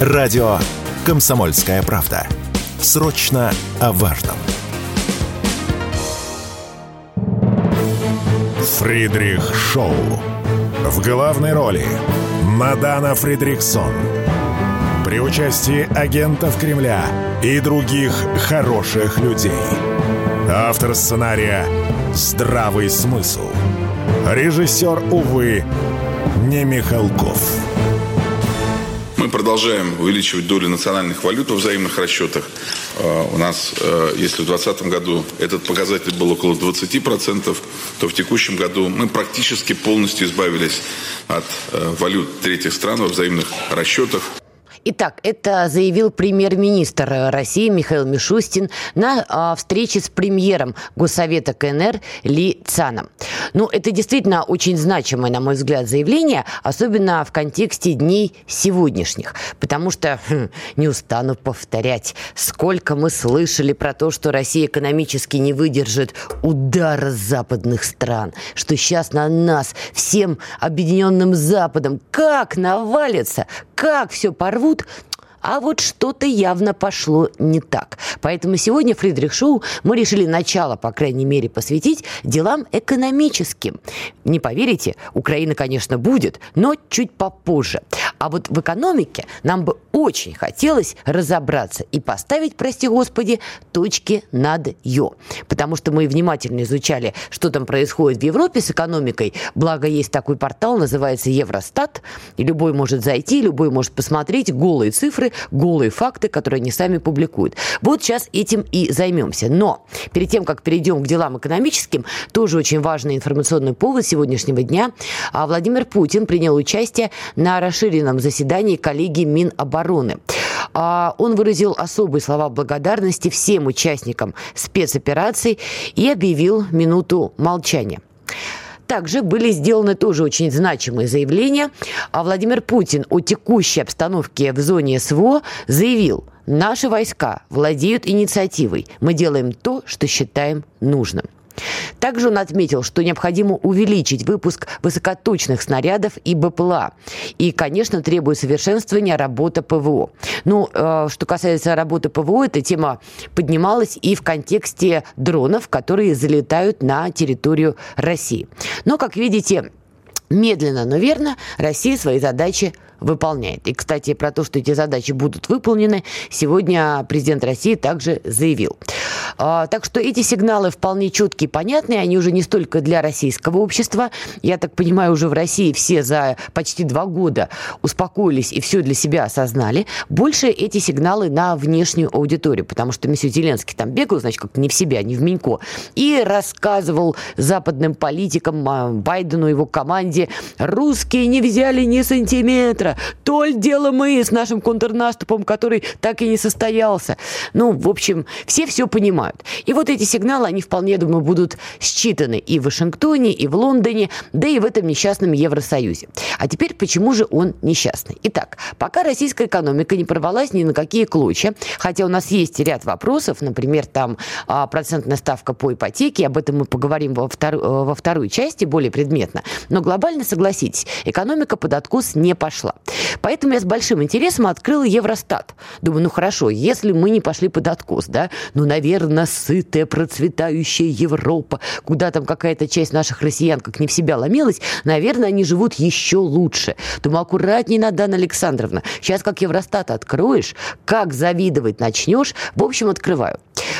Радио «Комсомольская правда». Срочно о важном. Фридрих Шоу. В главной роли Мадана Фридриксон. При участии агентов Кремля и других хороших людей. Автор сценария «Здравый смысл». Режиссер, увы, не Михалков. Продолжаем увеличивать долю национальных валют во взаимных расчетах. Э, у нас, э, если в 2020 году этот показатель был около 20%, то в текущем году мы практически полностью избавились от э, валют третьих стран во взаимных расчетах. Итак, это заявил премьер-министр России Михаил Мишустин на а, встрече с премьером Госсовета КНР Ли Цаном. Ну, это действительно очень значимое, на мой взгляд, заявление, особенно в контексте дней сегодняшних, потому что, хм, не устану повторять, сколько мы слышали про то, что Россия экономически не выдержит удара западных стран, что сейчас на нас, всем объединенным Западом, как навалится, как все порвут, а вот что-то явно пошло не так. Поэтому сегодня Фридрих Шоу мы решили начало, по крайней мере, посвятить делам экономическим. Не поверите, Украина, конечно, будет, но чуть попозже. А вот в экономике нам бы очень хотелось разобраться и поставить, прости господи, точки над «ё». Потому что мы внимательно изучали, что там происходит в Европе с экономикой. Благо, есть такой портал, называется Евростат. И любой может зайти, любой может посмотреть голые цифры, голые факты, которые они сами публикуют. Вот сейчас этим и займемся. Но перед тем, как перейдем к делам экономическим, тоже очень важный информационный повод сегодняшнего дня. А Владимир Путин принял участие на расширенном заседании коллегии Минобороны. А он выразил особые слова благодарности всем участникам спецопераций и объявил минуту молчания. Также были сделаны тоже очень значимые заявления. А Владимир Путин о текущей обстановке в зоне СВО заявил, наши войска владеют инициативой. Мы делаем то, что считаем нужным. Также он отметил, что необходимо увеличить выпуск высокоточных снарядов и БПЛА. И, конечно, требует совершенствования работы ПВО. Ну, э, что касается работы ПВО, эта тема поднималась и в контексте дронов, которые залетают на территорию России. Но, как видите, медленно, но верно Россия свои задачи выполняет. И, кстати, про то, что эти задачи будут выполнены, сегодня президент России также заявил. А, так что эти сигналы вполне четкие и понятные. Они уже не столько для российского общества. Я так понимаю, уже в России все за почти два года успокоились и все для себя осознали. Больше эти сигналы на внешнюю аудиторию, потому что Месье Зеленский там бегал, значит, как не в себя, не в Минько, и рассказывал западным политикам, а, Байдену, его команде, русские не взяли ни сантиметра, Гитлера. Толь дело мы с нашим контрнаступом, который так и не состоялся. Ну, в общем, все все понимают. И вот эти сигналы, они вполне, думаю, будут считаны и в Вашингтоне, и в Лондоне, да и в этом несчастном Евросоюзе. А теперь, почему же он несчастный? Итак, пока российская экономика не порвалась ни на какие клочья, хотя у нас есть ряд вопросов, например, там а, процентная ставка по ипотеке, об этом мы поговорим во, втор... во второй части более предметно, но глобально, согласитесь, экономика под откус не пошла. Поэтому я с большим интересом открыла Евростат. Думаю, ну хорошо, если мы не пошли под откос, да, ну, наверное, сытая, процветающая Европа, куда там какая-то часть наших россиян как не в себя ломилась, наверное, они живут еще лучше. Думаю, аккуратней, Надана Александровна. Сейчас как Евростат откроешь, как завидовать начнешь. В общем, открываю.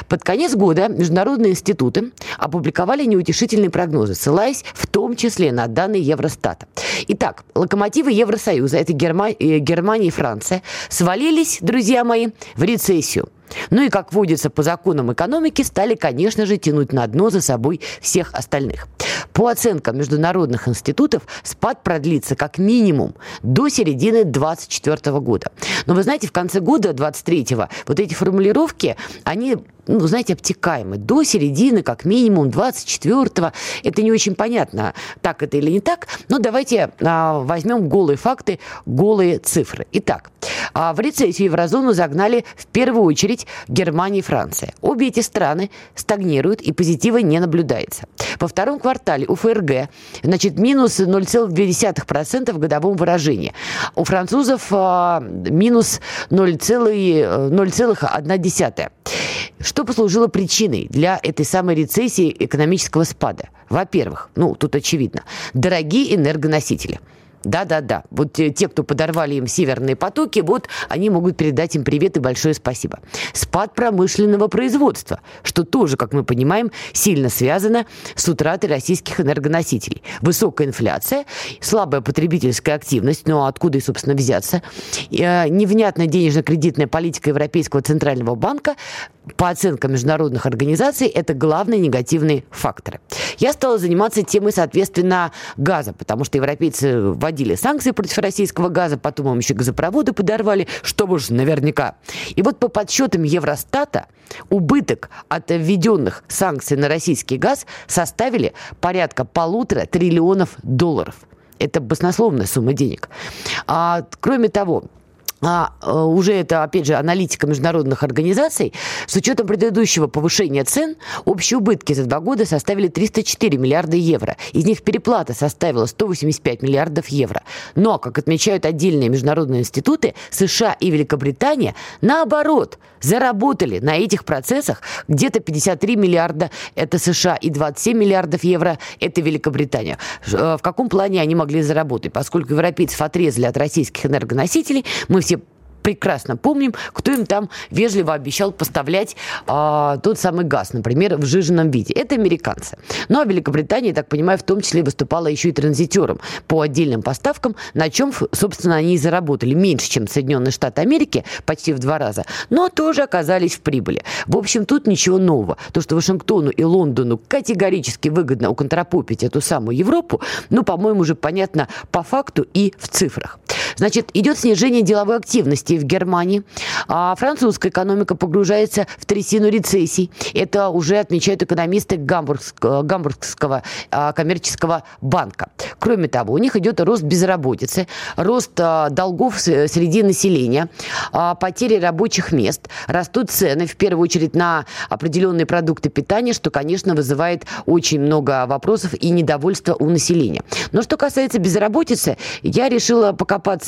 Под конец года международные институты опубликовали неутешительные прогнозы, ссылаясь в том числе на данные Евростата. Итак, локомотивы Евросоюза, это Герма... Э, Германия и Франция, свалились, друзья мои, в рецессию. Ну и, как водится по законам экономики, стали, конечно же, тянуть на дно за собой всех остальных. По оценкам международных институтов, спад продлится как минимум до середины 2024 года. Но вы знаете, в конце года 2023 вот эти формулировки, они ну, знаете, обтекаемы. До середины, как минимум, 24-го. Это не очень понятно, так это или не так. Но давайте а, возьмем голые факты, голые цифры. Итак, а, в рецессию еврозону загнали в первую очередь Германия и Франция. Обе эти страны стагнируют и позитива не наблюдается. Во втором квартале квартале у ФРГ, значит, минус 0,2% в годовом выражении. У французов а, минус 0,1. Что послужило причиной для этой самой рецессии экономического спада? Во-первых, ну, тут очевидно, дорогие энергоносители – да-да-да. Вот те, кто подорвали им северные потоки, вот они могут передать им привет и большое спасибо. Спад промышленного производства, что тоже, как мы понимаем, сильно связано с утратой российских энергоносителей. Высокая инфляция, слабая потребительская активность, но откуда и, собственно, взяться, э, невнятная денежно-кредитная политика Европейского центрального банка, по оценкам международных организаций, это главные негативные факторы. Я стала заниматься темой, соответственно, газа, потому что европейцы вводили санкции против российского газа, потом им еще газопроводы подорвали, что уж наверняка. И вот по подсчетам Евростата убыток от введенных санкций на российский газ составили порядка полутора триллионов долларов. Это баснословная сумма денег. А, кроме того, а э, уже это, опять же, аналитика международных организаций, с учетом предыдущего повышения цен, общие убытки за два года составили 304 миллиарда евро. Из них переплата составила 185 миллиардов евро. Но, как отмечают отдельные международные институты, США и Великобритания, наоборот, заработали на этих процессах где-то 53 миллиарда это США и 27 миллиардов евро это Великобритания. Э, в каком плане они могли заработать? Поскольку европейцев отрезали от российских энергоносителей, мы все прекрасно помним, кто им там вежливо обещал поставлять а, тот самый газ, например, в жиженном виде. Это американцы. Ну а Великобритания, так понимаю, в том числе выступала еще и транзитером по отдельным поставкам, на чем, собственно, они и заработали меньше, чем Соединенные Штаты Америки, почти в два раза, но тоже оказались в прибыли. В общем, тут ничего нового. То, что Вашингтону и Лондону категорически выгодно уконтропупить эту самую Европу, ну, по-моему, уже понятно по факту и в цифрах. Значит, идет снижение деловой активности в Германии. А французская экономика погружается в трясину рецессий. Это уже отмечают экономисты Гамбургского, Гамбургского а, коммерческого банка. Кроме того, у них идет рост безработицы, рост а, долгов среди населения, а, потери рабочих мест, растут цены, в первую очередь, на определенные продукты питания, что, конечно, вызывает очень много вопросов и недовольства у населения. Но что касается безработицы, я решила покопаться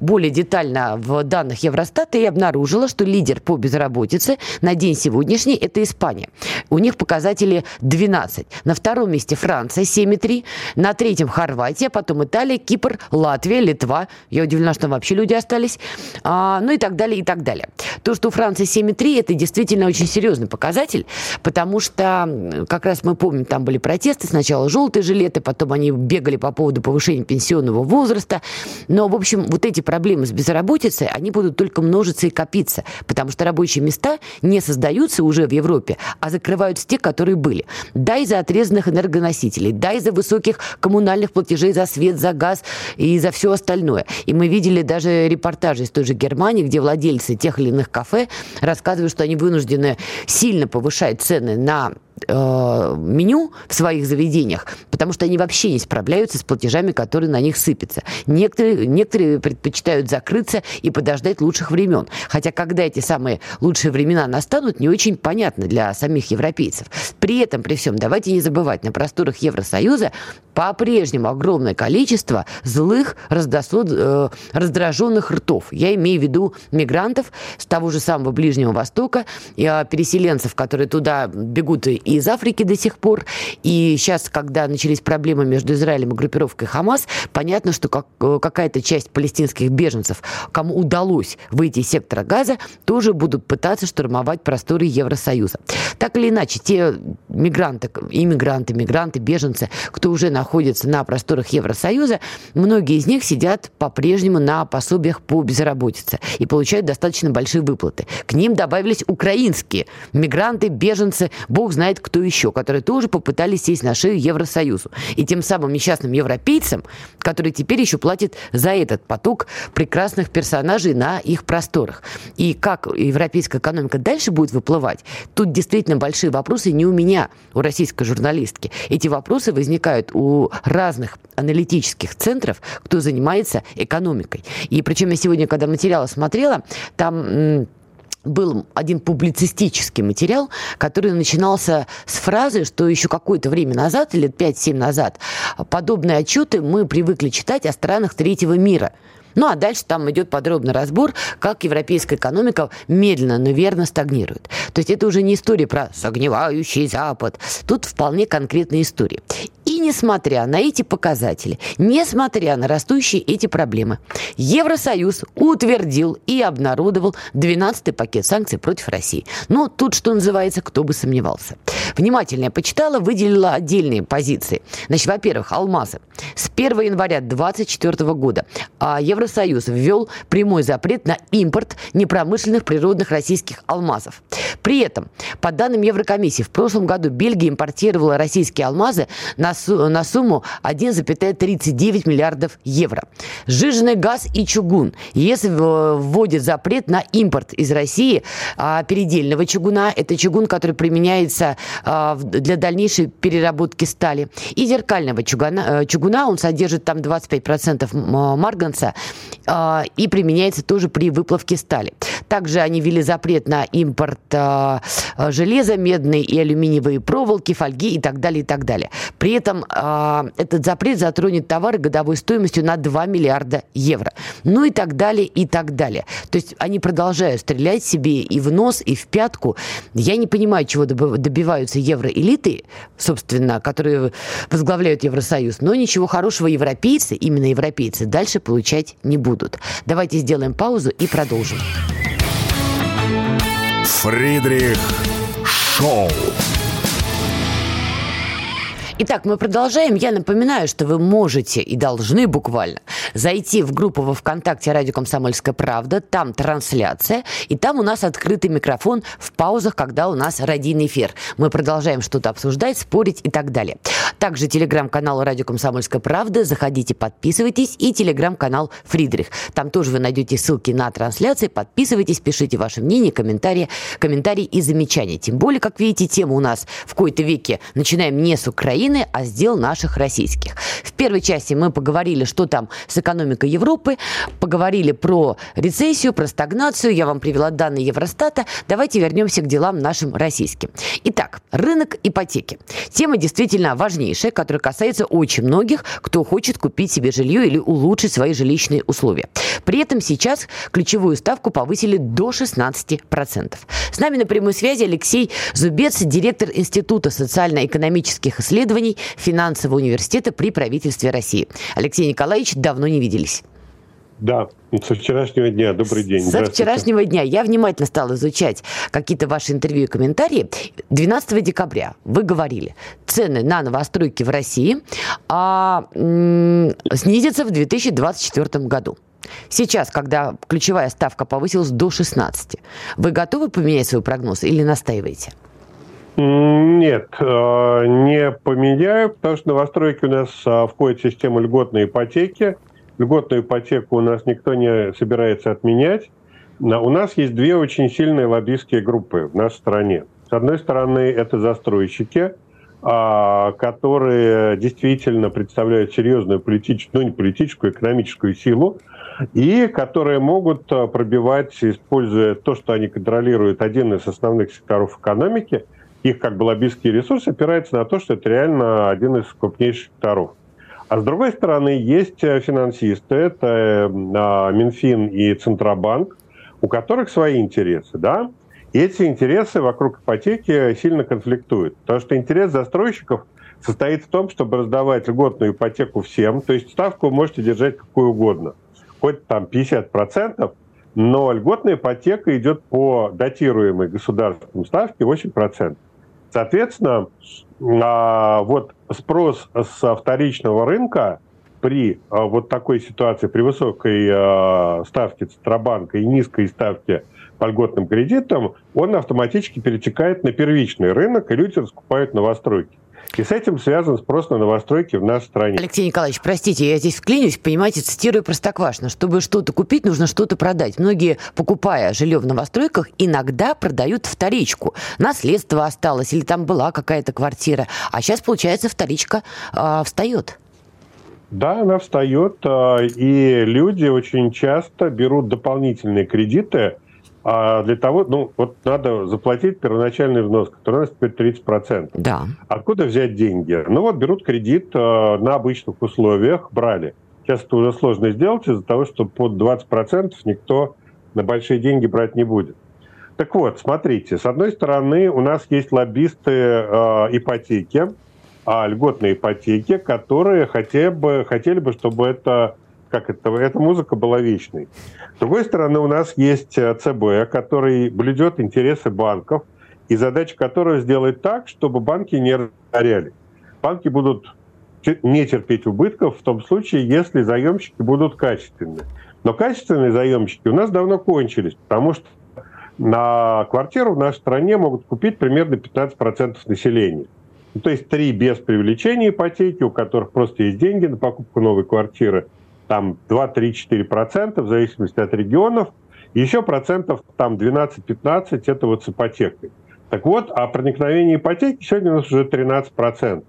более детально в данных Евростата и обнаружила, что лидер по безработице на день сегодняшний – это Испания. У них показатели 12. На втором месте Франция 7,3, на третьем Хорватия, потом Италия, Кипр, Латвия, Литва. Я удивлена, что вообще люди остались. А, ну и так далее, и так далее. То, что у Франции 7,3 – это действительно очень серьезный показатель, потому что, как раз мы помним, там были протесты, сначала желтые жилеты, потом они бегали по поводу повышения пенсионного возраста. Но, в общем, вот эти проблемы с безработицей, они будут только множиться и копиться, потому что рабочие места не создаются уже в Европе, а закрываются те, которые были. Да, из-за отрезанных энергоносителей, да, из-за высоких коммунальных платежей за свет, за газ и за все остальное. И мы видели даже репортажи из той же Германии, где владельцы тех или иных кафе рассказывают, что они вынуждены сильно повышать цены на э, меню в своих заведениях, потому что они вообще не справляются с платежами, которые на них сыпятся. Некоторые, некоторые предпочитают закрыться и подождать лучших времен. Хотя когда эти самые лучшие времена настанут, не очень понятно для самих европейцев. При этом, при всем, давайте не забывать, на просторах Евросоюза по-прежнему огромное количество злых, раздосуд, э, раздраженных ртов. Я имею в виду мигрантов с того же самого Ближнего Востока, э, переселенцев, которые туда бегут из Африки до сих пор. И сейчас, когда начались проблемы между Израилем и группировкой Хамас, понятно, что как, э, какая-то часть палестинских беженцев, кому удалось выйти из сектора газа, тоже будут пытаться штурмовать просторы Евросоюза. Так или иначе, те мигранты, иммигранты, мигранты, беженцы, кто уже находится на просторах Евросоюза, многие из них сидят по-прежнему на пособиях по безработице и получают достаточно большие выплаты. К ним добавились украинские мигранты, беженцы, бог знает знает кто еще, которые тоже попытались сесть на шею Евросоюзу. И тем самым несчастным европейцам, которые теперь еще платят за этот поток прекрасных персонажей на их просторах. И как европейская экономика дальше будет выплывать, тут действительно большие вопросы не у меня, у российской журналистки. Эти вопросы возникают у разных аналитических центров, кто занимается экономикой. И причем я сегодня, когда материалы смотрела, там был один публицистический материал, который начинался с фразы, что еще какое-то время назад, лет 5-7 назад, подобные отчеты мы привыкли читать о странах третьего мира – ну а дальше там идет подробный разбор, как европейская экономика медленно, но верно стагнирует. То есть это уже не история про согнивающий Запад. Тут вполне конкретная история. Несмотря на эти показатели, несмотря на растущие эти проблемы, Евросоюз утвердил и обнародовал 12-й пакет санкций против России. Ну, тут, что называется, кто бы сомневался. Внимательно я почитала, выделила отдельные позиции. Значит, во-первых, алмазы. С 1 января 2024 года а, Евросоюз ввел прямой запрет на импорт непромышленных природных российских алмазов. При этом, по данным Еврокомиссии, в прошлом году Бельгия импортировала российские алмазы на, на сумму 1,39 миллиардов евро. Сжиженный газ и чугун. ЕС вводит запрет на импорт из России а, передельного чугуна. Это чугун, который применяется а, для дальнейшей переработки стали. И зеркального чугуна, э, чугуна он содержит там 25% марганца а, и применяется тоже при выплавке стали. Также они ввели запрет на импорт железа, медной и алюминиевые проволоки, фольги и так далее, и так далее. При этом этот запрет затронет товары годовой стоимостью на 2 миллиарда евро. Ну и так далее, и так далее. То есть они продолжают стрелять себе и в нос, и в пятку. Я не понимаю, чего добиваются евроэлитой, собственно, которые возглавляют Евросоюз, но ничего хорошего европейцы, именно европейцы, дальше получать не будут. Давайте сделаем паузу и продолжим. Фридрих Шоу. Итак, мы продолжаем. Я напоминаю, что вы можете и должны буквально зайти в группу во ВКонтакте «Радио Комсомольская правда». Там трансляция, и там у нас открытый микрофон в паузах, когда у нас радийный эфир. Мы продолжаем что-то обсуждать, спорить и так далее. Также телеграм-канал «Радио Комсомольская правда». Заходите, подписывайтесь. И телеграм-канал «Фридрих». Там тоже вы найдете ссылки на трансляции. Подписывайтесь, пишите ваше мнение, комментарии, комментарии и замечания. Тем более, как видите, тема у нас в кои-то веке начинаем не с Украины, а с дел наших российских. В первой части мы поговорили, что там с экономикой Европы, поговорили про рецессию, про стагнацию. Я вам привела данные Евростата. Давайте вернемся к делам нашим российским. Итак, рынок ипотеки. Тема действительно важнейшая, которая касается очень многих, кто хочет купить себе жилье или улучшить свои жилищные условия. При этом сейчас ключевую ставку повысили до 16%. С нами на прямой связи Алексей Зубец, директор Института социально-экономических исследований финансового университета при правительстве России. Алексей Николаевич, давно не виделись. Да, со вчерашнего дня. Добрый день. Со вчерашнего дня. Я внимательно стала изучать какие-то ваши интервью и комментарии. 12 декабря вы говорили, цены на новостройки в России а, м- снизятся в 2024 году. Сейчас, когда ключевая ставка повысилась до 16, вы готовы поменять свой прогноз или настаиваете? Нет, э, не поменяю, потому что новостройки у нас э, входят в систему льготной ипотеки. Льготную ипотеку у нас никто не собирается отменять. У нас есть две очень сильные лоббистские группы в нашей стране. С одной стороны, это застройщики, а, которые действительно представляют серьезную политическую, ну не политическую, экономическую силу, и которые могут э, пробивать, используя то, что они контролируют, один из основных секторов экономики – их как бы лоббистский ресурс опирается на то, что это реально один из крупнейших секторов. А с другой стороны, есть э, финансисты, это а, Минфин и Центробанк, у которых свои интересы, да, и эти интересы вокруг ипотеки сильно конфликтуют. Потому что интерес застройщиков состоит в том, чтобы раздавать льготную ипотеку всем, то есть ставку можете держать какую угодно, хоть там 50%, но льготная ипотека идет по датируемой государственной ставке 8%. Соответственно, а, вот спрос с вторичного рынка при а, вот такой ситуации, при высокой а, ставке Центробанка и низкой ставке по льготным кредитам, он автоматически перетекает на первичный рынок, и люди раскупают новостройки. И с этим связан спрос на новостройки в нашей стране. Алексей Николаевич, простите, я здесь вклинюсь, понимаете, цитирую Простоквашино. Чтобы что-то купить, нужно что-то продать. Многие, покупая жилье в новостройках, иногда продают вторичку. Наследство осталось, или там была какая-то квартира. А сейчас, получается, вторичка э, встает. Да, она встает, и люди очень часто берут дополнительные кредиты а для того, ну, вот надо заплатить первоначальный взнос, который у нас теперь 30%. Да. Откуда взять деньги? Ну вот берут кредит э, на обычных условиях, брали. Сейчас это уже сложно сделать из-за того, что под 20% никто на большие деньги брать не будет. Так вот, смотрите, с одной стороны, у нас есть лоббисты э, ипотеки, э, льготные ипотеки, которые хотели бы, хотели бы, чтобы это как это, эта музыка была вечной. С другой стороны, у нас есть э, ЦБ, который блюдет интересы банков, и задача которого сделать так, чтобы банки не разоряли. Банки будут не терпеть убытков в том случае, если заемщики будут качественные. Но качественные заемщики у нас давно кончились, потому что на квартиру в нашей стране могут купить примерно 15% населения. Ну, то есть три без привлечения ипотеки, у которых просто есть деньги на покупку новой квартиры – там 2-3-4% в зависимости от регионов, еще процентов там 12-15 это вот с ипотекой. Так вот, а проникновение ипотеки сегодня у нас уже 13%.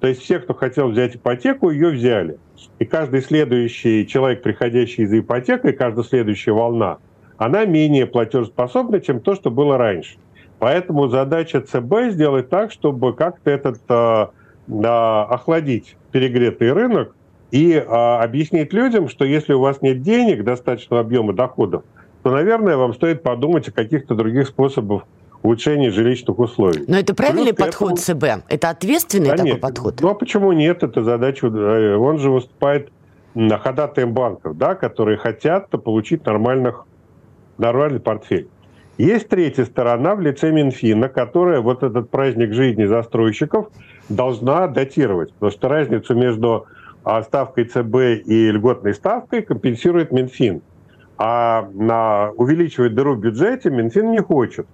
То есть все, кто хотел взять ипотеку, ее взяли. И каждый следующий человек, приходящий за ипотекой, каждая следующая волна, она менее платежеспособна, чем то, что было раньше. Поэтому задача ЦБ сделать так, чтобы как-то этот э, э, охладить перегретый рынок, и а, объяснить людям, что если у вас нет денег, достаточного объема доходов, то, наверное, вам стоит подумать о каких-то других способах улучшения жилищных условий. Но это правильный Плюс подход этому... ЦБ? Это ответственный да такой нет. подход? Ну а почему нет? Это задача... Э, он же выступает на ходатаем банков, да, которые хотят получить нормальных, нормальный портфель. Есть третья сторона в лице Минфина, которая вот этот праздник жизни застройщиков должна датировать. Потому что разницу между а ставкой ЦБ и льготной ставкой компенсирует Минфин. А на увеличивать дыру в бюджете Минфин не хочет.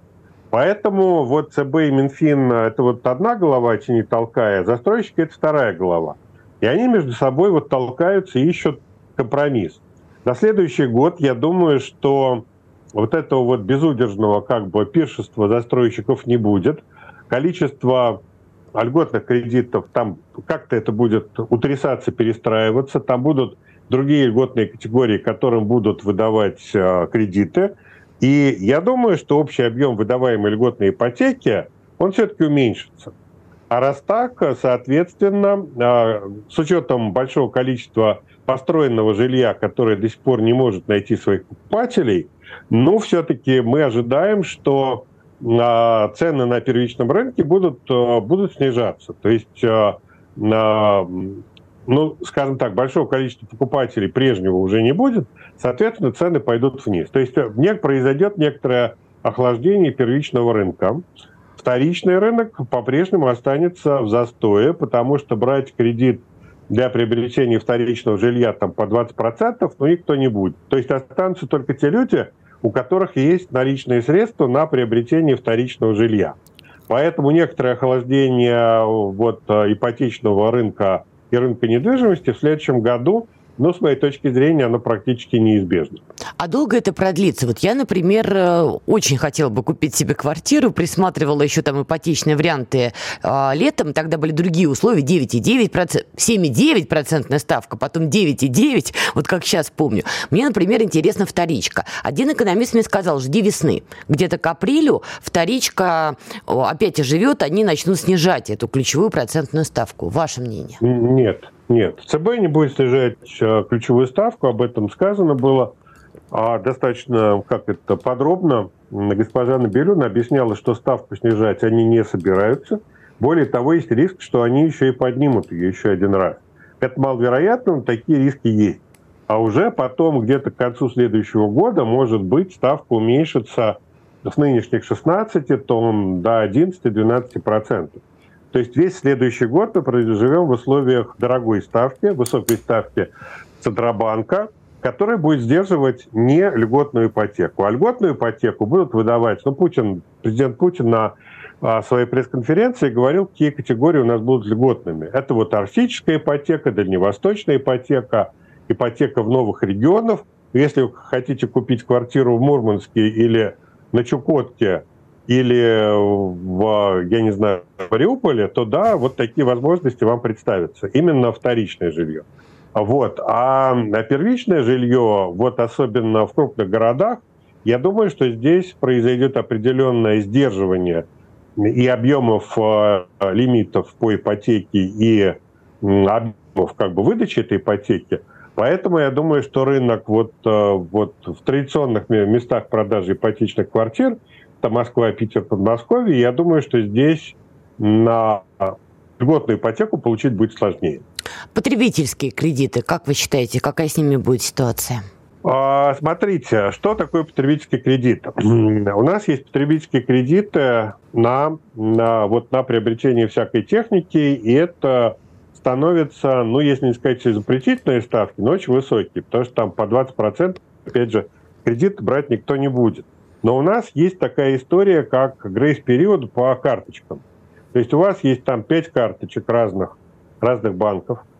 Поэтому вот ЦБ и Минфин – это вот одна голова, не толкая, застройщики – это вторая голова. И они между собой вот толкаются и ищут компромисс. На следующий год, я думаю, что вот этого вот безудержного как бы пиршества застройщиков не будет. Количество льготных кредитов, там как-то это будет утрясаться, перестраиваться, там будут другие льготные категории, которым будут выдавать э, кредиты. И я думаю, что общий объем выдаваемой льготной ипотеки, он все-таки уменьшится. А раз так, соответственно, э, с учетом большого количества построенного жилья, которое до сих пор не может найти своих покупателей, ну, все-таки мы ожидаем, что цены на первичном рынке будут, э, будут снижаться. То есть, э, ну, скажем так, большого количества покупателей прежнего уже не будет, соответственно, цены пойдут вниз. То есть э, произойдет некоторое охлаждение первичного рынка. Вторичный рынок по-прежнему останется в застое, потому что брать кредит для приобретения вторичного жилья там по 20%, ну, никто не будет. То есть останутся только те люди, у которых есть наличные средства на приобретение вторичного жилья. Поэтому некоторое охлаждение вот, э, ипотечного рынка и рынка недвижимости в следующем году но с моей точки зрения оно практически неизбежно. А долго это продлится? Вот я, например, э, очень хотела бы купить себе квартиру, присматривала еще там ипотечные варианты э, летом, тогда были другие условия, 9,9%, 7,9% ставка, потом 9,9%, вот как сейчас помню. Мне, например, интересна вторичка. Один экономист мне сказал, жди весны. Где-то к апрелю вторичка опять оживет, они начнут снижать эту ключевую процентную ставку. Ваше мнение? Нет, нет, ЦБ не будет снижать э, ключевую ставку, об этом сказано было а достаточно как это подробно. Госпожа Набелюна объясняла, что ставку снижать они не собираются. Более того, есть риск, что они еще и поднимут ее еще один раз. Это маловероятно, но такие риски есть. А уже потом, где-то к концу следующего года, может быть, ставка уменьшится с нынешних 16 тонн до 11-12%. То есть весь следующий год мы проживем в условиях дорогой ставки, высокой ставки Центробанка, который будет сдерживать не льготную ипотеку. А льготную ипотеку будут выдавать, ну, Путин, президент Путин на а, своей пресс-конференции говорил, какие категории у нас будут льготными. Это вот арктическая ипотека, дальневосточная ипотека, ипотека в новых регионах. Если вы хотите купить квартиру в Мурманске или на Чукотке, или в, я не знаю, в Мариуполе, то да, вот такие возможности вам представятся. Именно вторичное жилье. Вот. А первичное жилье, вот особенно в крупных городах, Я думаю, что здесь произойдет определенное сдерживание и объемов э, лимитов по ипотеке, и объемов как бы выдачи этой ипотеки. Поэтому я думаю, что рынок вот, э, вот в традиционных местах продажи ипотечных квартир, это Москва, Питер, Подмосковье, я думаю, что здесь на льготную ипотеку получить будет сложнее. Потребительские кредиты, как вы считаете, какая с ними будет ситуация? А, смотрите, что такое потребительский кредит? У нас есть потребительские кредиты на, на, вот на приобретение всякой техники, и это становится, ну, если не сказать запретительные ставки, но очень высокие, потому что там по 20%, опять же, кредит брать никто не будет. Но у нас есть такая история, как грейс-период по карточкам. То есть у вас есть там 5 карточек разных, разных банков –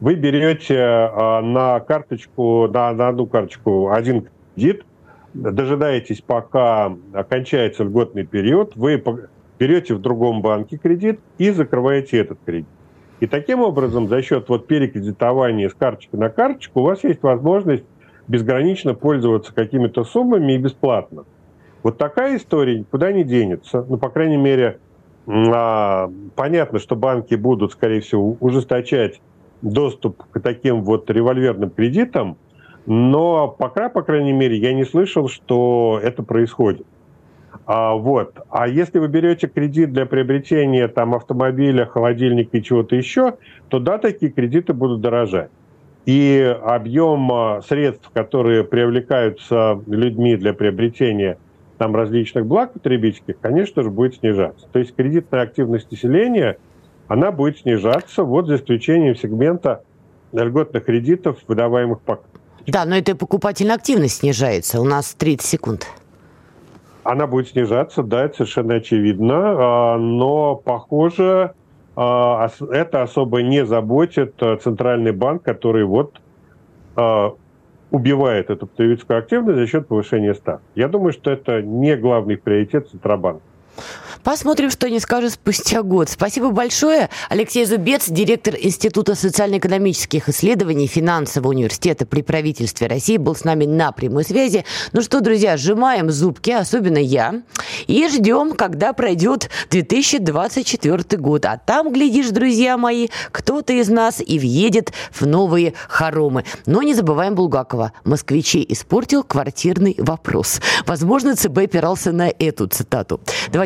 вы берете а, на карточку, на, на одну карточку один кредит, дожидаетесь, пока окончается льготный период, вы берете в другом банке кредит и закрываете этот кредит. И таким образом, за счет вот перекредитования с карточки на карточку, у вас есть возможность безгранично пользоваться какими-то суммами и бесплатно. Вот такая история никуда не денется. Ну, по крайней мере, а, понятно, что банки будут, скорее всего, ужесточать доступ к таким вот револьверным кредитам, но пока, по крайней мере, я не слышал, что это происходит. А, вот. а если вы берете кредит для приобретения там, автомобиля, холодильника и чего-то еще, то да, такие кредиты будут дорожать. И объем а, средств, которые привлекаются людьми для приобретения там, различных благ потребительских, конечно же, будет снижаться. То есть кредитная активность населения – она будет снижаться, вот за исключением сегмента льготных кредитов, выдаваемых по... Да, но это покупательная активность снижается. У нас 30 секунд. Она будет снижаться, да, это совершенно очевидно. А, но, похоже, а, это особо не заботит а, Центральный банк, который вот убивает эту потребительскую активность за счет повышения ставок. Я думаю, что это не главный приоритет Центробанка. Посмотрим, что они скажут спустя год. Спасибо большое. Алексей Зубец, директор Института социально-экономических исследований Финансового университета при правительстве России, был с нами на прямой связи. Ну что, друзья, сжимаем зубки, особенно я, и ждем, когда пройдет 2024 год. А там, глядишь, друзья мои, кто-то из нас и въедет в новые хоромы. Но не забываем Булгакова. Москвичей испортил квартирный вопрос. Возможно, ЦБ опирался на эту цитату. Давайте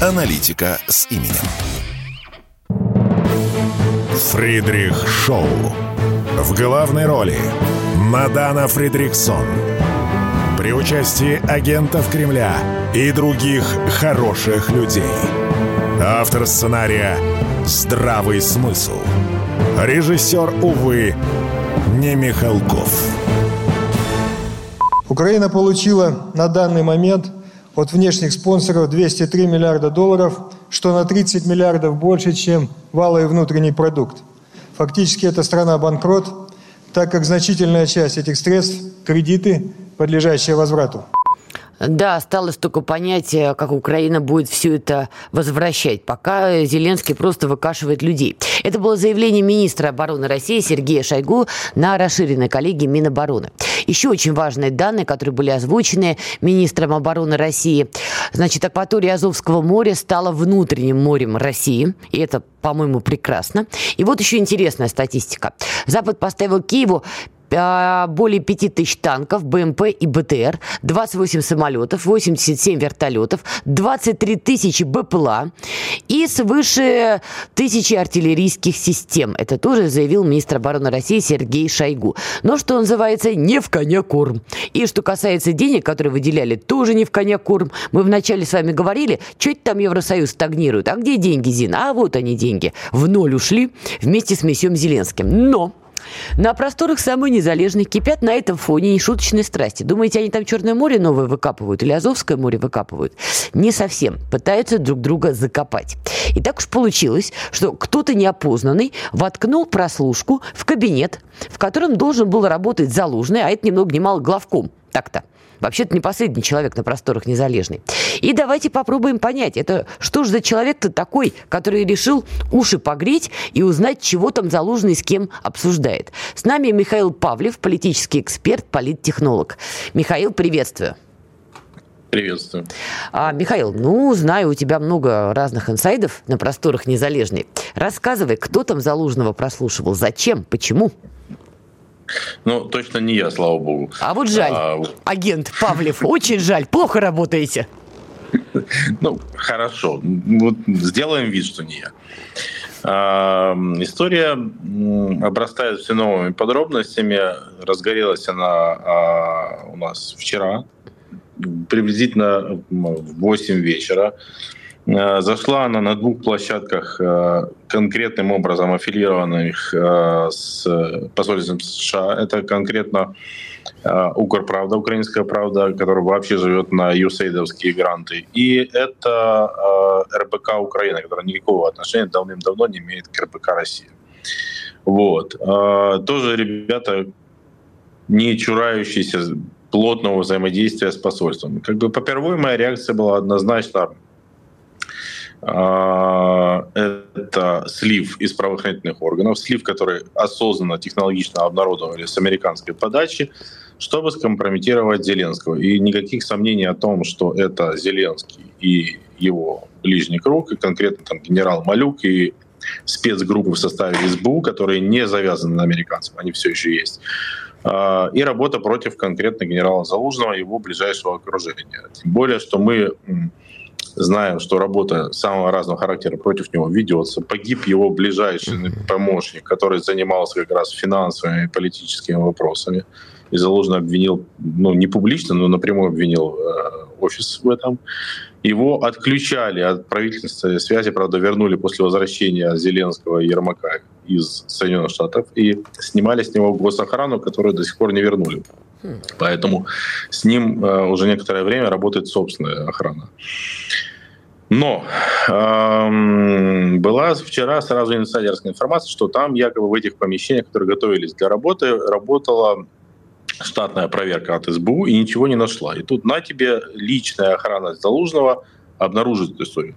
Аналитика с именем». Фридрих Шоу. В главной роли Мадана Фридриксон. При участии агентов Кремля и других хороших людей. Автор сценария «Здравый смысл». Режиссер, увы, не Михалков. Украина получила на данный момент от внешних спонсоров 203 миллиарда долларов, что на 30 миллиардов больше, чем валовый внутренний продукт. Фактически это страна-банкрот, так как значительная часть этих средств – кредиты, подлежащие возврату. Да, осталось только понять, э, как Украина будет все это возвращать, пока Зеленский просто выкашивает людей. Это было заявление министра обороны России Сергея Шойгу на расширенной коллегии Минобороны. Еще очень важные данные, которые были озвучены министром обороны России. Значит, акватория Азовского моря стала внутренним морем России, и это по-моему, прекрасно. И вот еще интересная статистика. Запад поставил Киеву более 5 тысяч танков, БМП и БТР, 28 самолетов, 87 вертолетов, 23 тысячи БПЛА и свыше тысячи артиллерийских систем. Это тоже заявил министр обороны России Сергей Шойгу. Но, что называется, не в коня корм. И что касается денег, которые выделяли, тоже не в коня корм. Мы вначале с вами говорили, что это там Евросоюз стагнирует. А где деньги, Зина? А вот они деньги. В ноль ушли вместе с месьем Зеленским. Но На просторах самой незалежной кипят на этом фоне нешуточные страсти. Думаете, они там Черное море новое выкапывают или Азовское море выкапывают? Не совсем. Пытаются друг друга закопать. И так уж получилось, что кто-то неопознанный воткнул прослушку в кабинет, в котором должен был работать Залужный, а это ни много ни мало главком. Так-то. Вообще-то не последний человек на просторах незалежный. И давайте попробуем понять, это что же за человек-то такой, который решил уши погреть и узнать, чего там Залужный с кем обсуждает. С нами Михаил Павлев, политический эксперт, политтехнолог. Михаил, приветствую. Приветствую. А, Михаил, ну, знаю, у тебя много разных инсайдов на просторах незалежной. Рассказывай, кто там Залужного прослушивал, зачем, почему? Ну, точно не я, слава богу. А вот жаль, а, агент Павлев, очень жаль, плохо работаете. Ну, хорошо, вот сделаем вид, что не я. А, история обрастает все новыми подробностями. Разгорелась она а, у нас вчера, приблизительно в 8 вечера. Э, зашла она на двух площадках, э, конкретным образом аффилированных э, с посольством США. Это конкретно Укрправда, Украинская правда, которая вообще живет на юсейдовские гранты. И это РБК Украина, которая никакого отношения давным-давно не имеет к РБК России. Вот. Тоже ребята, не чурающиеся плотного взаимодействия с посольством. Как бы попервой моя реакция была однозначно это слив из правоохранительных органов, слив, который осознанно, технологично обнародовали с американской подачи, чтобы скомпрометировать Зеленского. И никаких сомнений о том, что это Зеленский и его ближний круг, и конкретно там генерал Малюк и спецгруппы в составе СБУ, которые не завязаны на американцев, они все еще есть. А, и работа против конкретно генерала Залужного и его ближайшего окружения. Тем более, что мы знаем, что работа самого разного характера против него ведется. Погиб его ближайший помощник, который занимался как раз финансовыми и политическими вопросами. И Залужный обвинил, ну не публично, но напрямую обвинил э, офис в этом. Его отключали от правительственной связи, правда, вернули после возвращения Зеленского и Ермака из Соединенных Штатов и снимали с него госохрану, которую до сих пор не вернули. Поэтому с ним э, уже некоторое время работает собственная охрана. Но эм, была вчера сразу инсайдерская информация, что там якобы в этих помещениях, которые готовились для работы, работала штатная проверка от СБУ и ничего не нашла. И тут на тебе личная охрана Залужного обнаружит эту историю.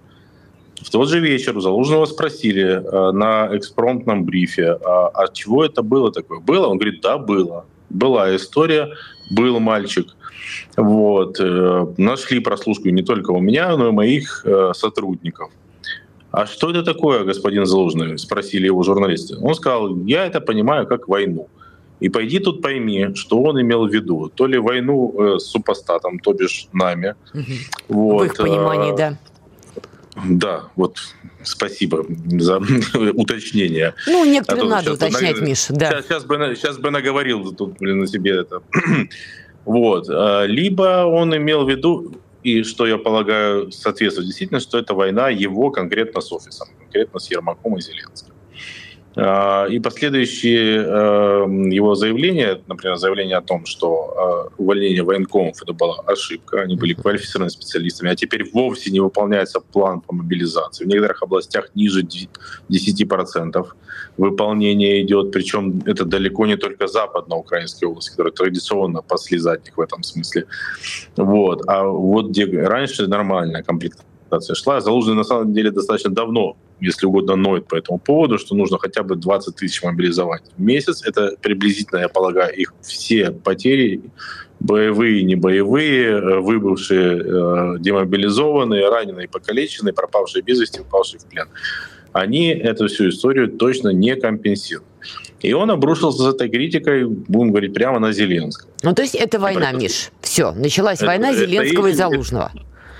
В тот же вечер у Залужного спросили э, на экспромтном брифе, а, а чего это было такое? Было? Он говорит, да, было была история, был мальчик. Вот. Э, нашли прослушку не только у меня, но и моих э, сотрудников. А что это такое, господин Залужный? Спросили его журналисты. Он сказал, я это понимаю как войну. И пойди тут пойми, что он имел в виду. То ли войну э, с супостатом, то бишь нами. Угу. Вот. В их понимании, да. Да, вот спасибо за уточнение. Ну, некоторым а надо уточнять, на... Миша, да. Сейчас, сейчас, бы, сейчас бы наговорил тут, блин, на себе это. вот. А, либо он имел в виду, и что я полагаю соответствует действительно, что это война его конкретно с офисом, конкретно с Ермаком и Зеленским. А, и последующие эм, его заявления, например, заявление о том, что э, увольнение военкомов это была ошибка, они были квалифицированными специалистами, а теперь вовсе не выполняется план по мобилизации. В некоторых областях ниже 10% выполнение идет, причем это далеко не только западноукраинские области, которые традиционно пасли задних в этом смысле. Вот. А вот где раньше нормальная комплектация шла, Залужный на самом деле достаточно давно если угодно, ноет по этому поводу, что нужно хотя бы 20 тысяч мобилизовать в месяц. Это приблизительно, я полагаю, их все потери, боевые, не боевые, э, выбывшие, э, демобилизованные, раненые, покалеченные, пропавшие без вести, упавшие в плен. Они эту всю историю точно не компенсируют. И он обрушился с этой критикой, будем говорить, прямо на Зеленского. Ну, то есть это война, Миш. Все, началась это, война Зеленского это, и Залужного.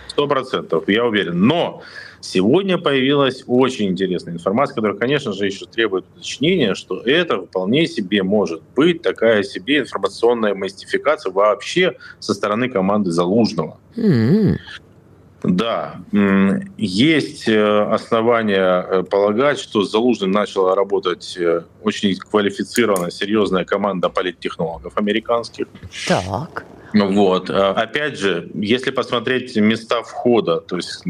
Сто процентов, я уверен. Но Сегодня появилась очень интересная информация, которая, конечно же, еще требует уточнения, что это вполне себе может быть такая себе информационная мастификация вообще со стороны команды Залужного. Mm-hmm. Да, есть э, основания э, полагать, что с Залужным начала работать э, очень квалифицированная, серьезная команда политтехнологов американских. Так. Вот. Опять же, если посмотреть места входа, то есть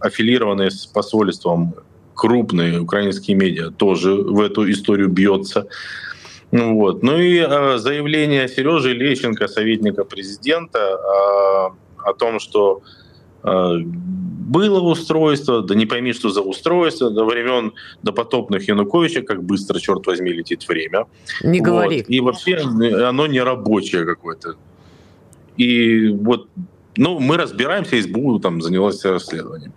аффилированные с посольством крупные украинские медиа тоже в эту историю бьется. Ну, вот. ну и заявление Сережи Лещенко, советника президента, о том, что а, было устройство, да не пойми, что за устройство, до времен допотопных Януковича, как быстро, черт возьми, летит время. Не вот. говори. И вообще оно не рабочее какое-то. И вот, ну, мы разбираемся, СБУ там занялась расследованием.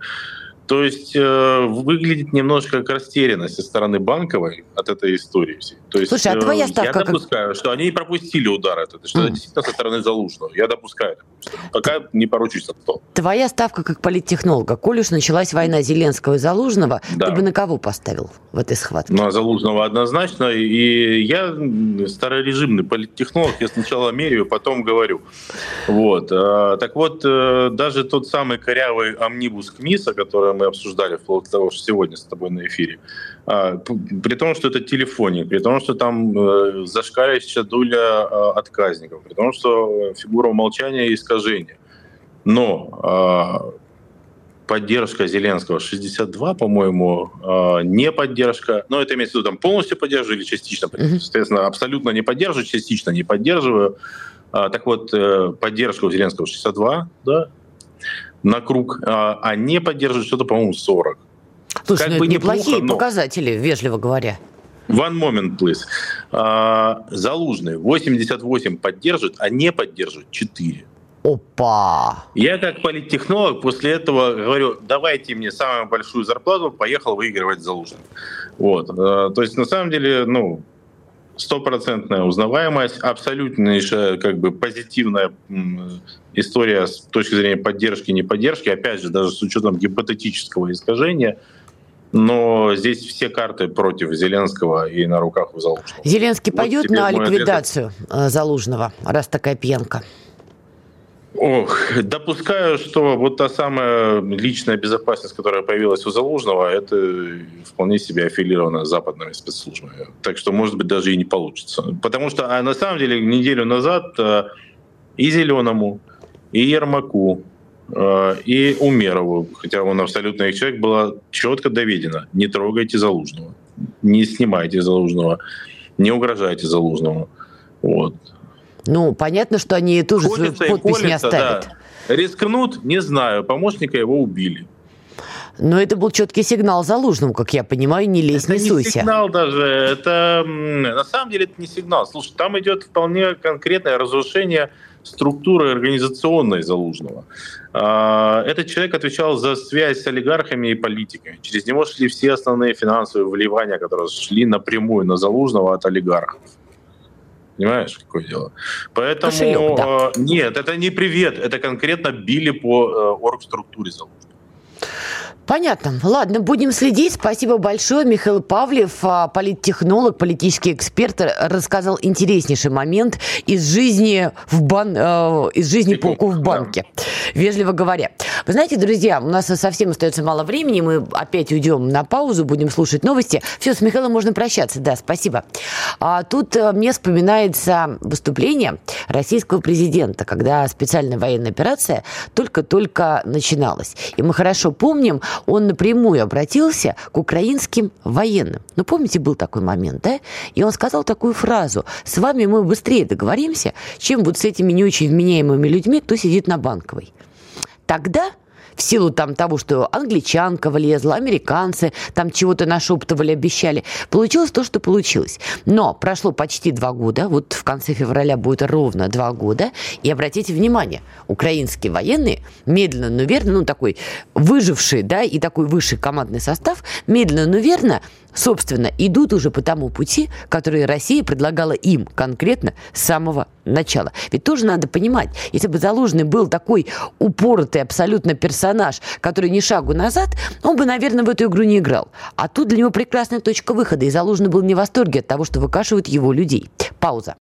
То есть э, выглядит немножко как растерянность со стороны банковой от этой истории всей. То есть, Слушай, а твоя э, ставка... Я допускаю, как... что они пропустили удар этот, что mm. это действительно со стороны Залужного. Я допускаю. Пока не поручусь за то. Твоя ставка как политтехнолога. Коль уж началась война Зеленского и Залужного, да. ты бы на кого поставил в этой схватке? На Залужного однозначно. И я старорежимный политтехнолог. Я сначала меряю, потом говорю. Вот. А, так вот, э, даже тот самый корявый амнибус КМИСа, который мы обсуждали вплоть до того, что сегодня с тобой на эфире. А, при том, что это телефоник, при том, что там э, зашкаливающая доля э, отказников, при том, что фигура умолчания и искажения. Но э, поддержка Зеленского 62, по-моему, э, не поддержка. Но это имеется в виду там полностью поддерживаю или частично. Mm-hmm. Соответственно, абсолютно не поддерживаю, частично не поддерживаю. А, так вот, э, поддержка у Зеленского 62, да, на круг, а, а не поддерживает что-то, по-моему, 40. Слушай, как ну бы это неплохие неплохо, но... показатели, вежливо говоря. One moment, please. А, Залужный 88 поддержит, а не поддержит 4. Опа! Я как политтехнолог после этого говорю, давайте мне самую большую зарплату, поехал выигрывать Залужным. Вот. А, то есть, на самом деле, ну, стопроцентная узнаваемость, абсолютнейшая как бы позитивная история с точки зрения поддержки, не поддержки, опять же, даже с учетом гипотетического искажения, но здесь все карты против Зеленского и на руках у Залужного. Зеленский вот пойдет на ликвидацию ответ. Э, Залужного, раз такая пьянка? Ох, допускаю, что вот та самая личная безопасность, которая появилась у Залужного, это вполне себе аффилировано с западными спецслужбами. Так что, может быть, даже и не получится. Потому что а на самом деле неделю назад э, и Зеленому, и Ермаку, э, и Умерову, хотя он абсолютно их человек, было четко доведено. Не трогайте Залужного, не снимайте Залужного, не угрожайте Залужному. Вот. Ну, понятно, что они тоже свою подпись колется, не оставят. Да. Рискнут, не знаю, помощника его убили. Но это был четкий сигнал Залужному, как я понимаю, не лезь, это не суйся. не сигнал даже, это на самом деле это не сигнал. Слушай, там идет вполне конкретное разрушение структуры организационной Залужного. А, этот человек отвечал за связь с олигархами и политиками. Через него шли все основные финансовые вливания, которые шли напрямую на Залужного от олигархов. Понимаешь, какое дело? Поэтому Кошелек, да. Э, нет, это не привет, это конкретно били по э, оргструктуре Залужного. Понятно. Ладно, будем следить. Спасибо большое. Михаил Павлев, а, политтехнолог, политический эксперт, рассказал интереснейший момент из жизни, в бан... Э, из жизни полку в банке. Вежливо говоря. Вы знаете, друзья, у нас совсем остается мало времени. Мы опять уйдем на паузу, будем слушать новости. Все, с Михаилом можно прощаться. Да, спасибо. А тут э, мне вспоминается выступление российского президента, когда специальная военная операция только-только начиналась. И мы хорошо помним, он напрямую обратился к украинским военным. Ну, помните, был такой момент, да? И он сказал такую фразу. С вами мы быстрее договоримся, чем вот с этими не очень вменяемыми людьми, кто сидит на Банковой. Тогда в силу там того, что англичанка влезла, американцы там чего-то нашептывали, обещали. Получилось то, что получилось. Но прошло почти два года, вот в конце февраля будет ровно два года, и обратите внимание, украинские военные медленно, но верно, ну такой выживший, да, и такой высший командный состав, медленно, но верно собственно, идут уже по тому пути, который Россия предлагала им конкретно с самого начала. Ведь тоже надо понимать, если бы Залужный был такой упоротый абсолютно персонаж, который ни шагу назад, он бы, наверное, в эту игру не играл. А тут для него прекрасная точка выхода, и Залужный был не в восторге от того, что выкашивают его людей. Пауза.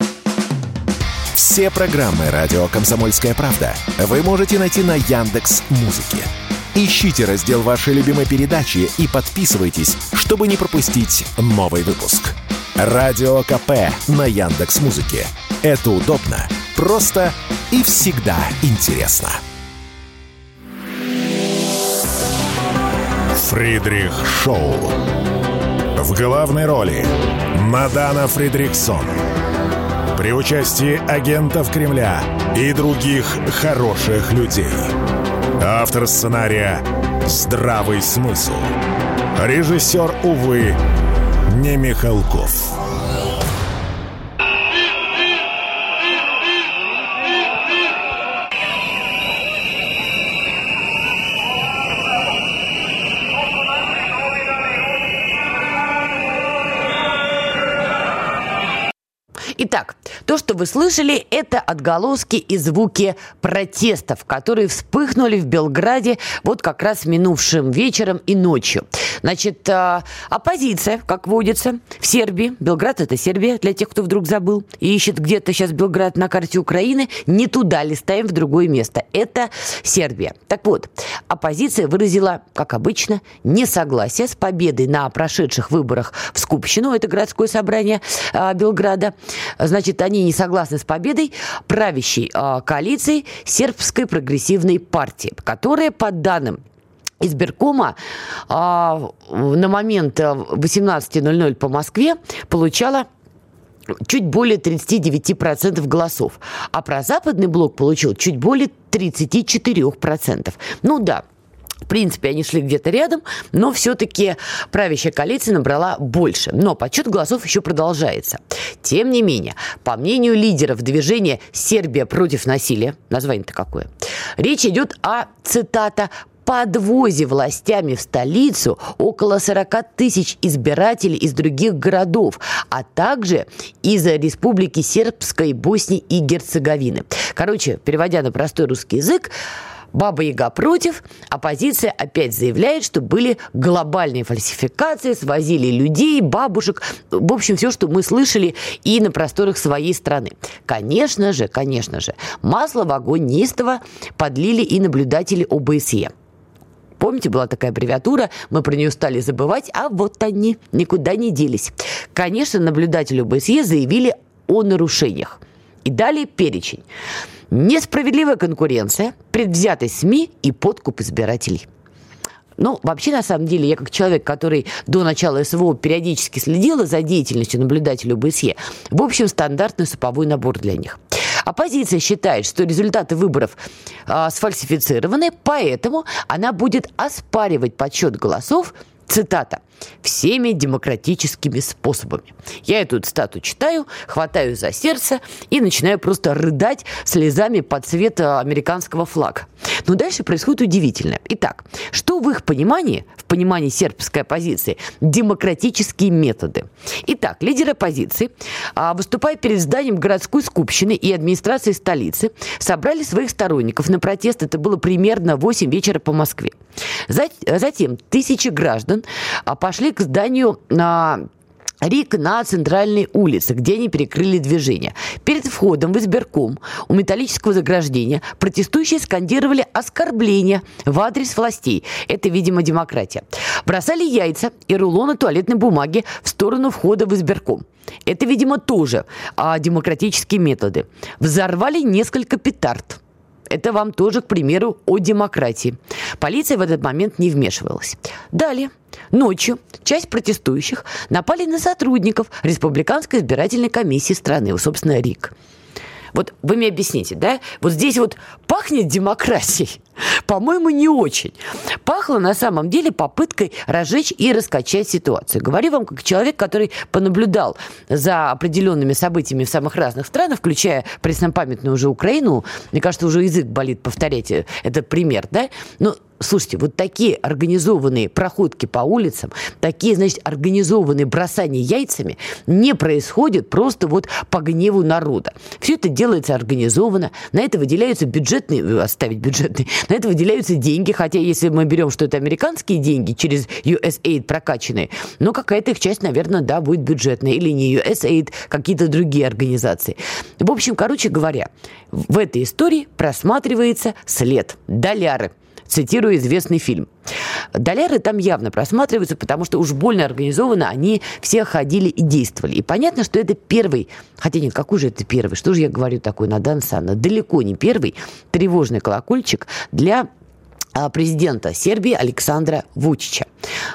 Все программы «Радио Комсомольская правда» вы можете найти на Яндекс Музыке. Ищите раздел вашей любимой передачи и подписывайтесь, чтобы не пропустить новый выпуск. Радио КП на Яндекс Музыке. Это удобно, просто и всегда интересно. Фридрих Шоу. В главной роли Мадана Фридриксон. При участии агентов Кремля и других хороших людей. Автор сценария «Здравый смысл». Режиссер, увы, не Михалков. То, что вы слышали, это отголоски и звуки протестов, которые вспыхнули в Белграде вот как раз минувшим вечером и ночью. Значит, а, оппозиция, как водится, в Сербии, Белград это Сербия, для тех, кто вдруг забыл, и ищет где-то сейчас Белград на карте Украины, не туда листаем в другое место. Это Сербия. Так вот, оппозиция выразила, как обычно, несогласие с победой на прошедших выборах в Скупщину, это городское собрание а, Белграда, Значит, они не согласны с победой правящей э, коалиции сербской прогрессивной партии, которая, по данным избиркома а, на момент 18.00 по Москве получала чуть более 39% голосов. А прозападный блок получил чуть более 34%. Ну да, в принципе, они шли где-то рядом, но все-таки правящая коалиция набрала больше. Но подсчет голосов еще продолжается. Тем не менее, по мнению лидеров движения «Сербия против насилия», название-то какое, речь идет о, цитата, подвозе властями в столицу около 40 тысяч избирателей из других городов, а также из Республики Сербской Боснии и Герцеговины. Короче, переводя на простой русский язык, Баба Яга против, оппозиция опять заявляет, что были глобальные фальсификации, свозили людей, бабушек, в общем, все, что мы слышали и на просторах своей страны. Конечно же, конечно же, масло в огонь неистово подлили и наблюдатели ОБСЕ. Помните, была такая аббревиатура, мы про нее стали забывать, а вот они никуда не делись. Конечно, наблюдатели ОБСЕ заявили о нарушениях. И далее перечень. Несправедливая конкуренция, предвзятость СМИ и подкуп избирателей. Ну, вообще, на самом деле, я как человек, который до начала СВО периодически следила за деятельностью наблюдателей ОБСЕ, в общем, стандартный суповой набор для них. Оппозиция считает, что результаты выборов э, сфальсифицированы, поэтому она будет оспаривать подсчет голосов Цитата. «Всеми демократическими способами». Я эту цитату читаю, хватаю за сердце и начинаю просто рыдать слезами под цвет э, американского флага. Но дальше происходит удивительное. Итак, что в их понимании, в понимании сербской оппозиции, демократические методы? Итак, лидеры оппозиции, а, выступая перед зданием городской скупщины и администрации столицы, собрали своих сторонников на протест. Это было примерно 8 вечера по Москве. Затем тысячи граждан а, пошли к зданию на Рик на центральной улице, где они перекрыли движение. Перед входом в избирком у металлического заграждения протестующие скандировали оскорбления в адрес властей. Это, видимо, демократия. Бросали яйца и рулоны туалетной бумаги в сторону входа в избирком. Это, видимо, тоже а, демократические методы. Взорвали несколько петард. Это вам тоже, к примеру, о демократии. Полиция в этот момент не вмешивалась. Далее. Ночью часть протестующих напали на сотрудников Республиканской избирательной комиссии страны, собственно, РИК. Вот вы мне объясните, да? Вот здесь вот пахнет демократией. По-моему, не очень. Пахло на самом деле попыткой разжечь и раскачать ситуацию. Говорю вам как человек, который понаблюдал за определенными событиями в самых разных странах, включая преснопамятную уже Украину. Мне кажется, уже язык болит повторять этот пример, да? Но слушайте, вот такие организованные проходки по улицам, такие, значит, организованные бросания яйцами не происходят просто вот по гневу народа. Все это делается организованно, на это выделяются бюджетные, э, оставить бюджетные, на это выделяются деньги, хотя если мы берем, что это американские деньги через USAID прокачанные, но какая-то их часть, наверное, да, будет бюджетная, или не USAID, какие-то другие организации. В общем, короче говоря, в этой истории просматривается след, доляры – цитирую известный фильм. Доляры там явно просматриваются, потому что уж больно организованно они все ходили и действовали. И понятно, что это первый, хотя нет, какой же это первый, что же я говорю такой на Дансана, далеко не первый тревожный колокольчик для президента Сербии Александра Вучича.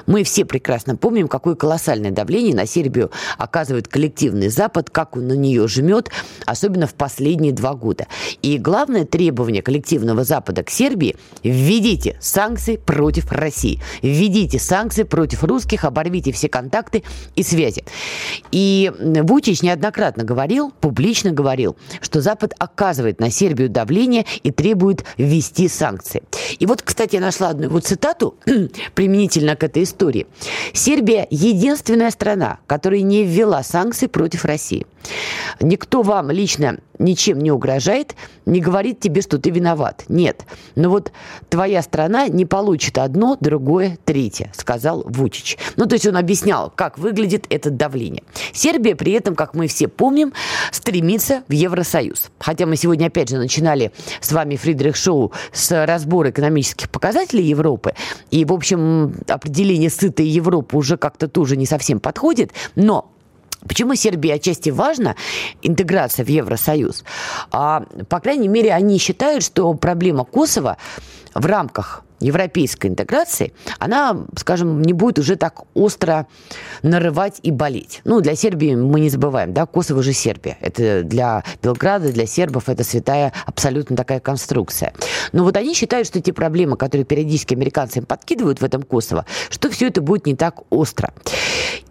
Мы все прекрасно помним, какое колоссальное давление на Сербию оказывает коллективный Запад, как он на нее жмет, особенно в последние два года. И главное требование коллективного Запада к Сербии – введите санкции против России, введите санкции против русских, оборвите все контакты и связи. И Вучич неоднократно говорил, публично говорил, что Запад оказывает на Сербию давление и требует ввести санкции. И вот, кстати, я нашла одну его цитату применительно к этой истории. Сербия – единственная страна, которая не ввела санкции против России. Никто вам лично ничем не угрожает, не говорит тебе, что ты виноват. Нет. Но вот твоя страна не получит одно, другое, третье, сказал Вучич. Ну, то есть он объяснял, как выглядит это давление. Сербия при этом, как мы все помним, стремится в Евросоюз. Хотя мы сегодня опять же начинали с вами Фридрих Шоу с разбора экономических показателей Европы. И, в общем, определение сытой Европы уже как-то тоже не совсем подходит. Но Почему Сербии отчасти важна интеграция в Евросоюз? А, по крайней мере, они считают, что проблема Косово в рамках европейской интеграции, она, скажем, не будет уже так остро нарывать и болеть. Ну, для Сербии мы не забываем, да, Косово же Сербия. Это для Белграда, для сербов это святая абсолютно такая конструкция. Но вот они считают, что те проблемы, которые периодически американцы им подкидывают в этом Косово, что все это будет не так остро.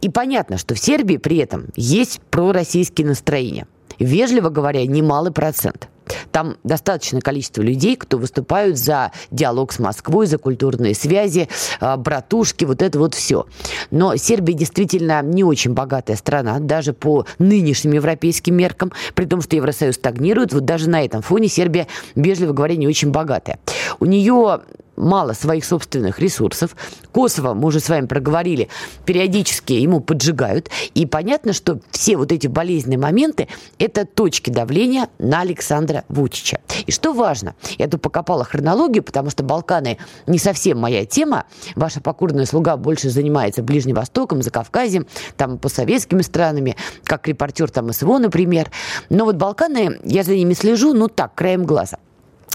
И понятно, что в Сербии при этом есть пророссийские настроения. Вежливо говоря, немалый процент. Там достаточное количество людей, кто выступают за диалог с Москвой, за культурные связи, а, братушки, вот это вот все. Но Сербия действительно не очень богатая страна, даже по нынешним европейским меркам, при том, что Евросоюз стагнирует. Вот даже на этом фоне Сербия, вежливо говоря, не очень богатая. У нее мало своих собственных ресурсов. Косово, мы уже с вами проговорили, периодически ему поджигают. И понятно, что все вот эти болезненные моменты – это точки давления на Александра Вучича. И что важно, я тут покопала хронологию, потому что Балканы не совсем моя тема. Ваша покорная слуга больше занимается Ближним Востоком, Закавказьем, там по советскими странами, как репортер там СВО, например. Но вот Балканы, я за ними слежу, ну так, краем глаза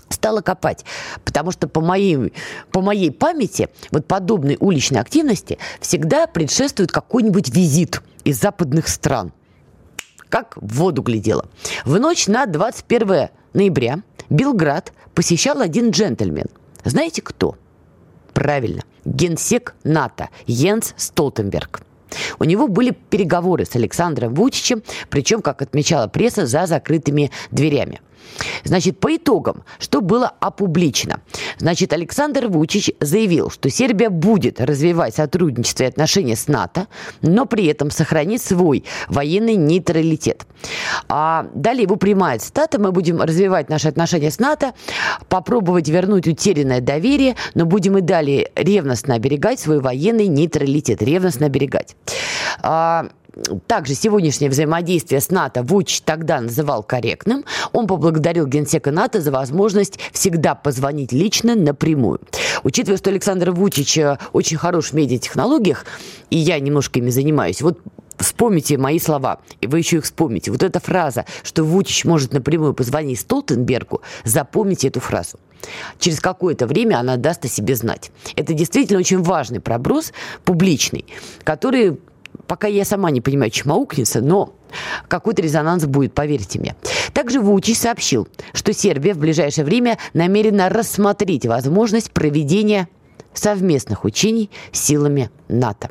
стала копать. Потому что по моей, по моей памяти вот подобной уличной активности всегда предшествует какой-нибудь визит из западных стран. Как в воду глядела. В ночь на 21 ноября Белград посещал один джентльмен. Знаете кто? Правильно, генсек НАТО Йенс Столтенберг. У него были переговоры с Александром Вучичем, причем, как отмечала пресса, за закрытыми дверями. Значит, по итогам, что было опубличено? Значит, Александр Вучич заявил, что Сербия будет развивать сотрудничество и отношения с НАТО, но при этом сохранит свой военный нейтралитет. А далее его прямая цитата. Мы будем развивать наши отношения с НАТО, попробовать вернуть утерянное доверие, но будем и далее ревностно оберегать свой военный нейтралитет. Ревностно оберегать. А, также сегодняшнее взаимодействие с НАТО Вуч тогда называл корректным. Он поблагодарил генсека НАТО за возможность всегда позвонить лично напрямую. Учитывая, что Александр Вучич э, очень хорош в медиатехнологиях, и я немножко ими занимаюсь, вот вспомните мои слова, и вы еще их вспомните. Вот эта фраза, что Вучич может напрямую позвонить Столтенбергу, запомните эту фразу. Через какое-то время она даст о себе знать. Это действительно очень важный проброс, публичный, который пока я сама не понимаю, чем аукнется, но какой-то резонанс будет, поверьте мне. Также Вучич сообщил, что Сербия в ближайшее время намерена рассмотреть возможность проведения совместных учений силами НАТО.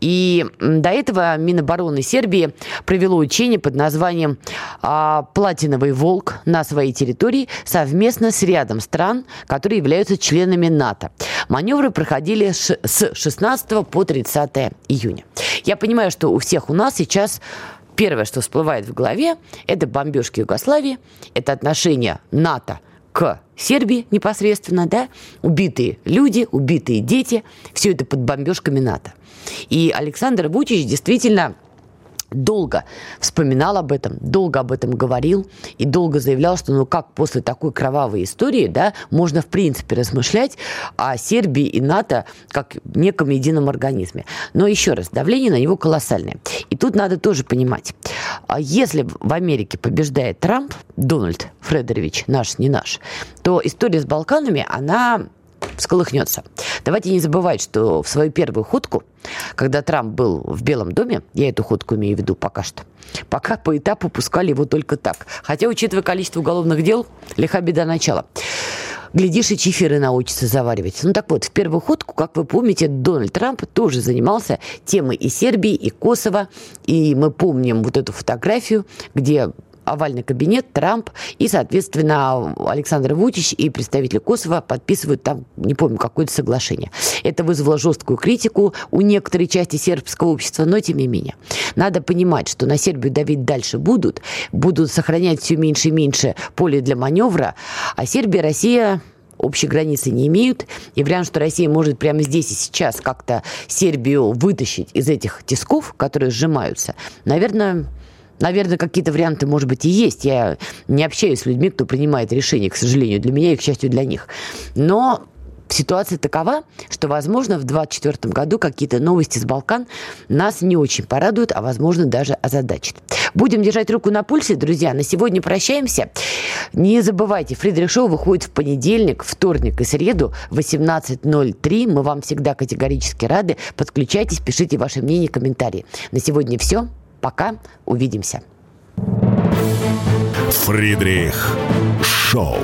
И до этого Минобороны Сербии провело учение под названием а, «Платиновый волк» на своей территории совместно с рядом стран, которые являются членами НАТО. Маневры проходили с 16 по 30 июня. Я понимаю, что у всех у нас сейчас первое, что всплывает в голове, это бомбежки Югославии, это отношение НАТО к Сербии непосредственно, да, убитые люди, убитые дети, все это под бомбежками НАТО. И Александр Вучич действительно долго вспоминал об этом, долго об этом говорил и долго заявлял, что ну как после такой кровавой истории, да, можно в принципе размышлять о Сербии и НАТО как неком едином организме. Но еще раз, давление на него колоссальное. И тут надо тоже понимать, а если в Америке побеждает Трамп, Дональд Фредерович, наш, не наш, то история с Балканами, она всколыхнется. Давайте не забывать, что в свою первую ходку, когда Трамп был в Белом доме, я эту ходку имею в виду пока что, пока по этапу пускали его только так. Хотя, учитывая количество уголовных дел, лиха беда начала. Глядишь, и чиферы научатся заваривать. Ну так вот, в первую ходку, как вы помните, Дональд Трамп тоже занимался темой и Сербии, и Косово. И мы помним вот эту фотографию, где овальный кабинет, Трамп и, соответственно, Александр Вутич и представители Косово подписывают там, не помню, какое-то соглашение. Это вызвало жесткую критику у некоторой части сербского общества, но тем не менее. Надо понимать, что на Сербию давить дальше будут, будут сохранять все меньше и меньше поле для маневра, а Сербия, Россия общей границы не имеют. И вариант, что Россия может прямо здесь и сейчас как-то Сербию вытащить из этих тисков, которые сжимаются, наверное, Наверное, какие-то варианты, может быть, и есть. Я не общаюсь с людьми, кто принимает решения, к сожалению, для меня и, к счастью, для них. Но ситуация такова, что, возможно, в 2024 году какие-то новости с Балкан нас не очень порадуют, а, возможно, даже озадачат. Будем держать руку на пульсе, друзья. На сегодня прощаемся. Не забывайте, Фридрих Шоу выходит в понедельник, вторник и среду в 18.03. Мы вам всегда категорически рады. Подключайтесь, пишите ваше мнение, комментарии. На сегодня все. Пока. Увидимся. Фридрих Шоу.